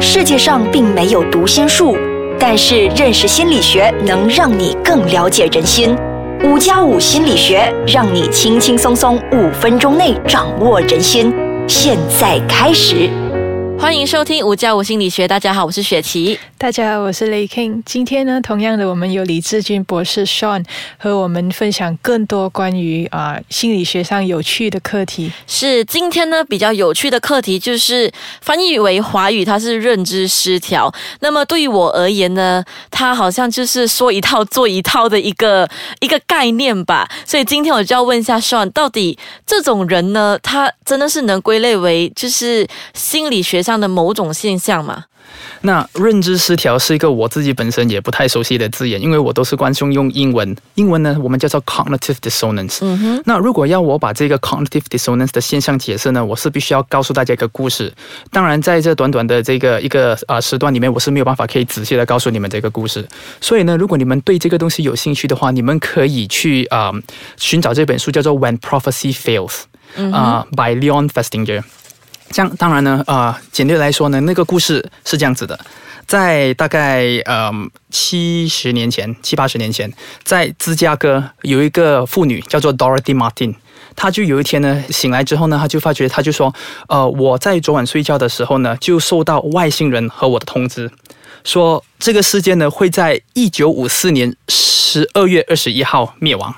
世界上并没有读心术，但是认识心理学能让你更了解人心。五加五心理学让你轻轻松松五分钟内掌握人心。现在开始。欢迎收听五加五心理学。大家好，我是雪琪。大家好，我是雷 king。今天呢，同样的，我们有李志军博士 Sean 和我们分享更多关于啊心理学上有趣的课题。是今天呢比较有趣的课题，就是翻译为华语，它是认知失调。那么对于我而言呢，它好像就是说一套做一套的一个一个概念吧。所以今天我就要问一下 Sean，到底这种人呢，他真的是能归类为就是心理学？这样的某种现象嘛？那认知失调是一个我自己本身也不太熟悉的字眼，因为我都是惯用用英文。英文呢，我们叫做 cognitive dissonance。嗯哼。那如果要我把这个 cognitive dissonance 的现象解释呢，我是必须要告诉大家一个故事。当然，在这短短的这个一个啊时段里面，我是没有办法可以仔细的告诉你们这个故事。所以呢，如果你们对这个东西有兴趣的话，你们可以去啊寻找这本书，叫做《When Prophecy Fails》啊，by Leon Festinger。这样当然呢，啊，简略来说呢，那个故事是这样子的，在大概呃七十年前、七八十年前，在芝加哥有一个妇女叫做 Dorothy Martin，她就有一天呢醒来之后呢，她就发觉，她就说，呃，我在昨晚睡觉的时候呢，就受到外星人和我的通知，说这个世界呢会在一九五四年十二月二十一号灭亡。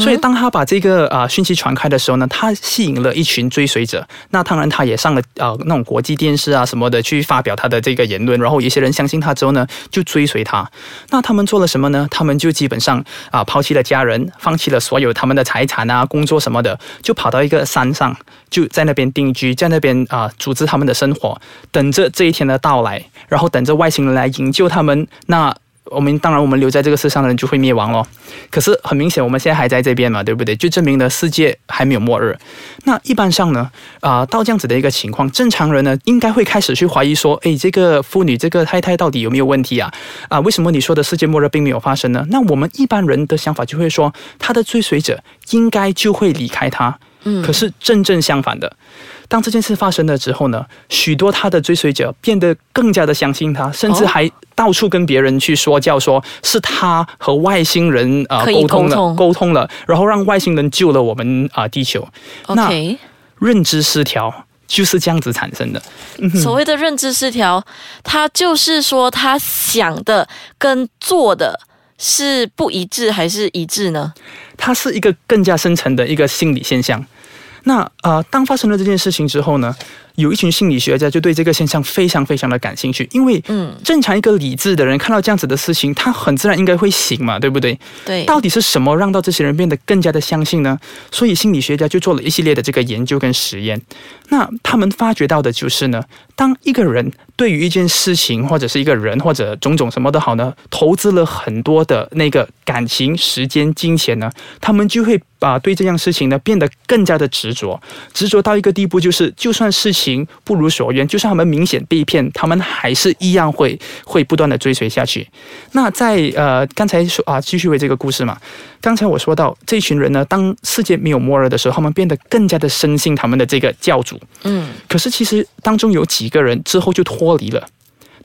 所以，当他把这个啊讯息传开的时候呢，他吸引了一群追随者。那当然，他也上了呃那种国际电视啊什么的去发表他的这个言论。然后，有些人相信他之后呢，就追随他。那他们做了什么呢？他们就基本上啊抛弃了家人，放弃了所有他们的财产啊、工作什么的，就跑到一个山上，就在那边定居，在那边啊组织他们的生活，等着这一天的到来，然后等着外星人来营救他们。那我们当然，我们留在这个世上的人就会灭亡咯。可是很明显，我们现在还在这边嘛，对不对？就证明了世界还没有末日。那一般上呢，啊，到这样子的一个情况，正常人呢应该会开始去怀疑说，诶，这个妇女、这个太太到底有没有问题啊？啊，为什么你说的世界末日并没有发生呢？那我们一般人的想法就会说，他的追随者应该就会离开他。嗯，可是正正相反的。当这件事发生了之后呢，许多他的追随者变得更加的相信他，甚至还到处跟别人去说教，说是他和外星人啊沟通了，沟通了，然后让外星人救了我们啊地球。那认知失调就是这样子产生的。所谓的认知失调，他就是说他想的跟做的是不一致还是一致呢？它是一个更加深层的一个心理现象。那呃，当发生了这件事情之后呢？有一群心理学家就对这个现象非常非常的感兴趣，因为嗯，正常一个理智的人看到这样子的事情，他很自然应该会醒嘛，对不对？对。到底是什么让到这些人变得更加的相信呢？所以心理学家就做了一系列的这个研究跟实验。那他们发觉到的就是呢，当一个人对于一件事情或者是一个人或者种种什么都好呢，投资了很多的那个感情、时间、金钱呢，他们就会把对这样事情呢变得更加的执着，执着到一个地步，就是就算事情。不如所愿，就算他们明显被骗，他们还是一样会会不断的追随下去。那在呃刚才说啊，继续为这个故事嘛。刚才我说到这群人呢，当世界没有末日的时候，他们变得更加的深信他们的这个教主。嗯，可是其实当中有几个人之后就脱离了。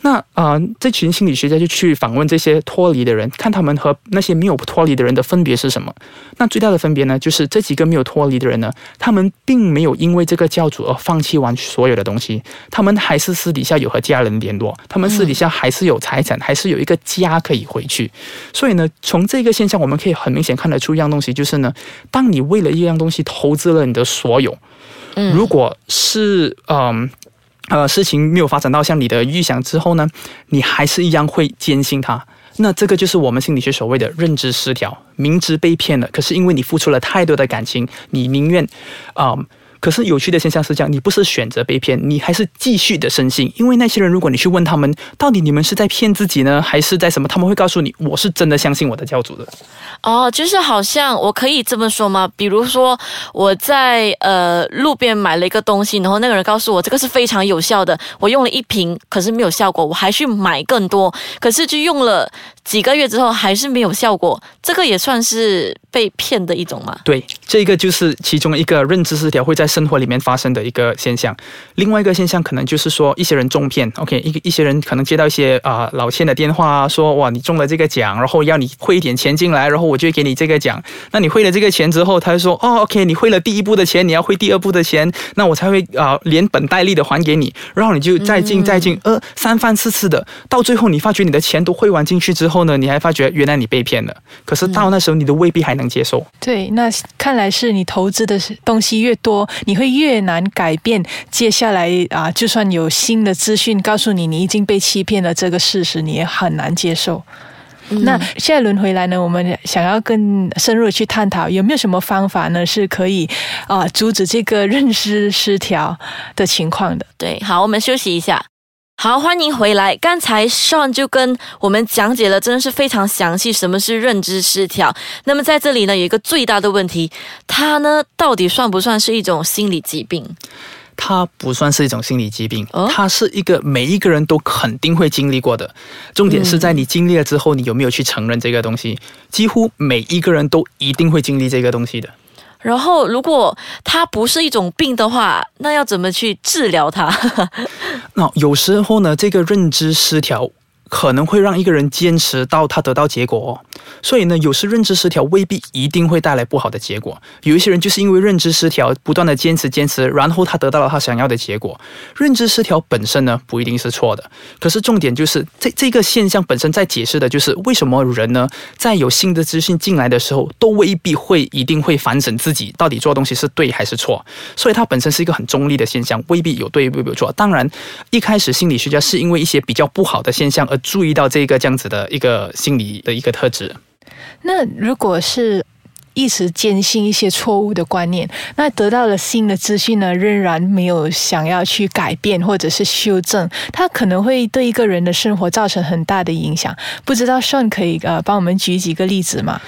那啊，这群心理学家就去访问这些脱离的人，看他们和那些没有脱离的人的分别是什么。那最大的分别呢，就是这几个没有脱离的人呢，他们并没有因为这个教主而放弃完所有的东西，他们还是私底下有和家人联络，他们私底下还是有财产，还是有一个家可以回去。所以呢，从这个现象我们可以很明显看得出一样东西，就是呢，当你为了一样东西投资了你的所有，如果是嗯。呃，呃事情没有发展到像你的预想之后呢，你还是一样会坚信他。那这个就是我们心理学所谓的认知失调，明知被骗了，可是因为你付出了太多的感情，你宁愿啊。可是有趣的现象是这样，你不是选择被骗，你还是继续的深信。因为那些人，如果你去问他们，到底你们是在骗自己呢，还是在什么？他们会告诉你，我是真的相信我的教主的。哦，就是好像我可以这么说吗？比如说我在呃路边买了一个东西，然后那个人告诉我这个是非常有效的，我用了一瓶，可是没有效果，我还去买更多，可是就用了几个月之后还是没有效果，这个也算是被骗的一种嘛？对，这个就是其中一个认知失调会在生活里面发生的一个现象。另外一个现象可能就是说，一些人中骗，OK，一个一些人可能接到一些啊老千的电话，说哇你中了这个奖，然后要你汇一点钱进来，然后我就给你这个奖。那你汇了这个钱之后，他就说哦 OK，你汇了第一步的钱，你要汇第二步的钱，那我才会啊连本带利的还给你，然后你就再进再进，呃三番四次的，到最后你发觉你的钱都汇完进去之后呢，你还发觉原来你被骗了。可是到那时候你都未必还能接受。对，那看来是你投资的东西越多，你会越难改变。接下来啊，就算有新的资讯告诉你你已经被欺骗了这个事实，你也很难接受。那下一轮回来呢，我们想要更深入的去探讨，有没有什么方法呢，是可以啊阻止这个认知失调的情况的？对，好，我们休息一下。好，欢迎回来。刚才 Sean 就跟我们讲解了，真的是非常详细，什么是认知失调。那么在这里呢，有一个最大的问题，它呢到底算不算是一种心理疾病？它不算是一种心理疾病，它是一个每一个人都肯定会经历过的。重点是在你经历了之后，你有没有去承认这个东西？几乎每一个人都一定会经历这个东西的。然后，如果它不是一种病的话，那要怎么去治疗它？那有时候呢，这个认知失调。可能会让一个人坚持到他得到结果哦，所以呢，有时认知失调未必一定会带来不好的结果。有一些人就是因为认知失调，不断的坚持坚持，然后他得到了他想要的结果。认知失调本身呢，不一定是错的，可是重点就是这这个现象本身在解释的就是为什么人呢，在有新的资讯进来的时候，都未必会一定会反省自己到底做东西是对还是错。所以它本身是一个很中立的现象，未必有对，未必有错。当然，一开始心理学家是因为一些比较不好的现象而。注意到这个这样子的一个心理的一个特质。那如果是一直坚信一些错误的观念，那得到了新的资讯呢，仍然没有想要去改变或者是修正，它可能会对一个人的生活造成很大的影响。不知道 Sean 可以呃帮我们举几个例子吗？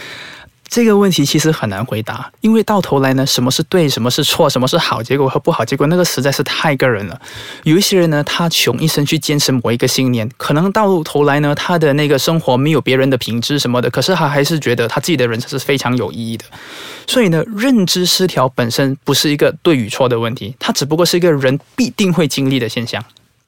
这个问题其实很难回答，因为到头来呢，什么是对，什么是错，什么是好结果和不好结果，那个实在是太个人了。有一些人呢，他穷一生去坚持某一个信念，可能到头来呢，他的那个生活没有别人的品质什么的，可是他还是觉得他自己的人生是非常有意义的。所以呢，认知失调本身不是一个对与错的问题，它只不过是一个人必定会经历的现象。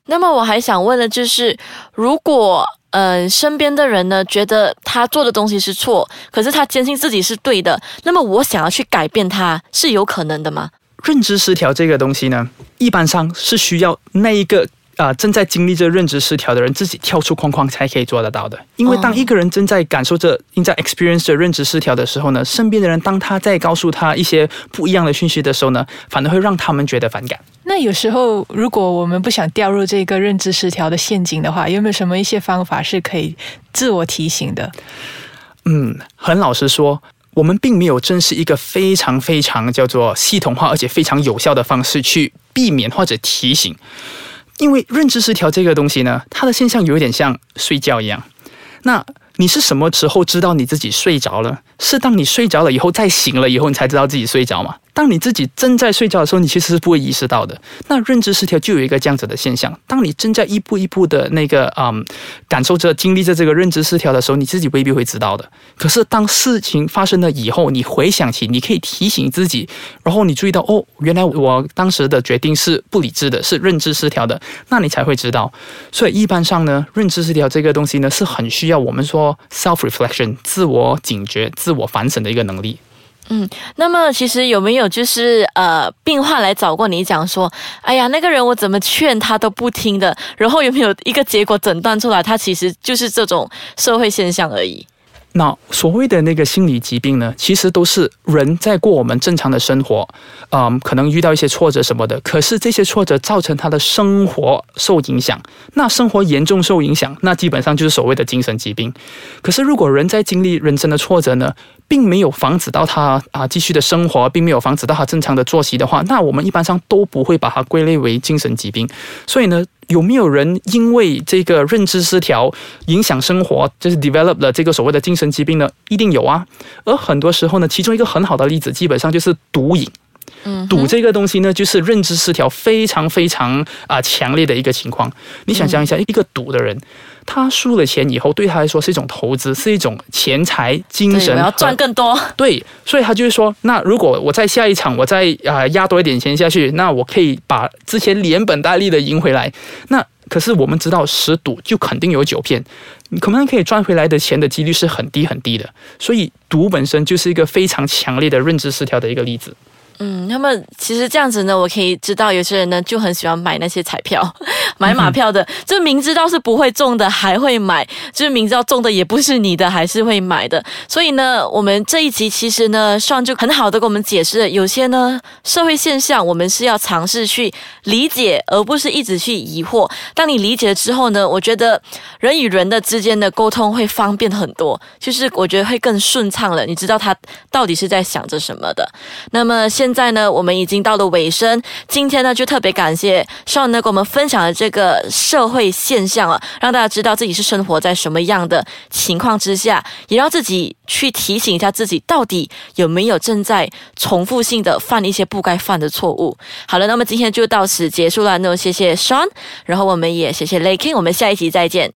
那么我还想问的就是，如果。嗯，身边的人呢，觉得他做的东西是错，可是他坚信自己是对的。那么我想要去改变他，是有可能的吗？认知失调这个东西呢，一般上是需要那一个。啊，正在经历着认知失调的人自己跳出框框才可以做得到的。因为当一个人正在感受着、正在 experience 着认知失调的时候呢，身边的人当他在告诉他一些不一样的讯息的时候呢，反而会让他们觉得反感。那有时候，如果我们不想掉入这个认知失调的陷阱的话，有没有什么一些方法是可以自我提醒的？嗯，很老实说，我们并没有正是一个非常非常叫做系统化而且非常有效的方式去避免或者提醒。因为认知失调这个东西呢，它的现象有点像睡觉一样。那你是什么时候知道你自己睡着了？是当你睡着了以后再醒了以后，你才知道自己睡着吗？当你自己正在睡觉的时候，你其实是不会意识到的。那认知失调就有一个这样子的现象：当你正在一步一步的那个嗯感受着、经历着这个认知失调的时候，你自己未必会知道的。可是当事情发生了以后，你回想起，你可以提醒自己，然后你注意到哦，原来我当时的决定是不理智的，是认知失调的，那你才会知道。所以一般上呢，认知失调这个东西呢，是很需要我们说 self reflection 自我警觉、自我反省的一个能力。嗯，那么其实有没有就是呃病患来找过你讲说，哎呀那个人我怎么劝他都不听的，然后有没有一个结果诊断出来，他其实就是这种社会现象而已。那所谓的那个心理疾病呢，其实都是人在过我们正常的生活，嗯，可能遇到一些挫折什么的，可是这些挫折造成他的生活受影响，那生活严重受影响，那基本上就是所谓的精神疾病。可是如果人在经历人生的挫折呢？并没有防止到他啊继续的生活，并没有防止到他正常的作息的话，那我们一般上都不会把它归类为精神疾病。所以呢，有没有人因为这个认知失调影响生活，就是 develop 了这个所谓的精神疾病呢？一定有啊。而很多时候呢，其中一个很好的例子，基本上就是毒瘾。嗯赌这个东西呢，就是认知失调非常非常啊、强烈的一个情况。你想象一下，一个赌的人，他输了钱以后，对他来说是一种投资，是一种钱财、精，神要赚更多。对，所以他就是说，那如果我在下一场我再啊、呃压多一点钱下去，那我可以把之前连本带利的赢回来。那可是我们知道，十赌就肯定有九骗，你可能可以赚回来的钱的几率是很低很低的。所以赌本身就是一个非常强烈的认知失调的一个例子。嗯，那么其实这样子呢，我可以知道有些人呢就很喜欢买那些彩票、买马票的，就明知道是不会中的还会买，就是明知道中的也不是你的还是会买的。所以呢，我们这一集其实呢，上就很好的给我们解释了，有些呢社会现象我们是要尝试去理解，而不是一直去疑惑。当你理解了之后呢，我觉得人与人的之间的沟通会方便很多，就是我觉得会更顺畅了。你知道他到底是在想着什么的。那么现现在呢，我们已经到了尾声。今天呢，就特别感谢 Sean 呢，给我们分享了这个社会现象啊，让大家知道自己是生活在什么样的情况之下，也让自己去提醒一下自己，到底有没有正在重复性的犯一些不该犯的错误。好了，那么今天就到此结束了。那么谢谢 Sean，然后我们也谢谢 Laking，我们下一集再见。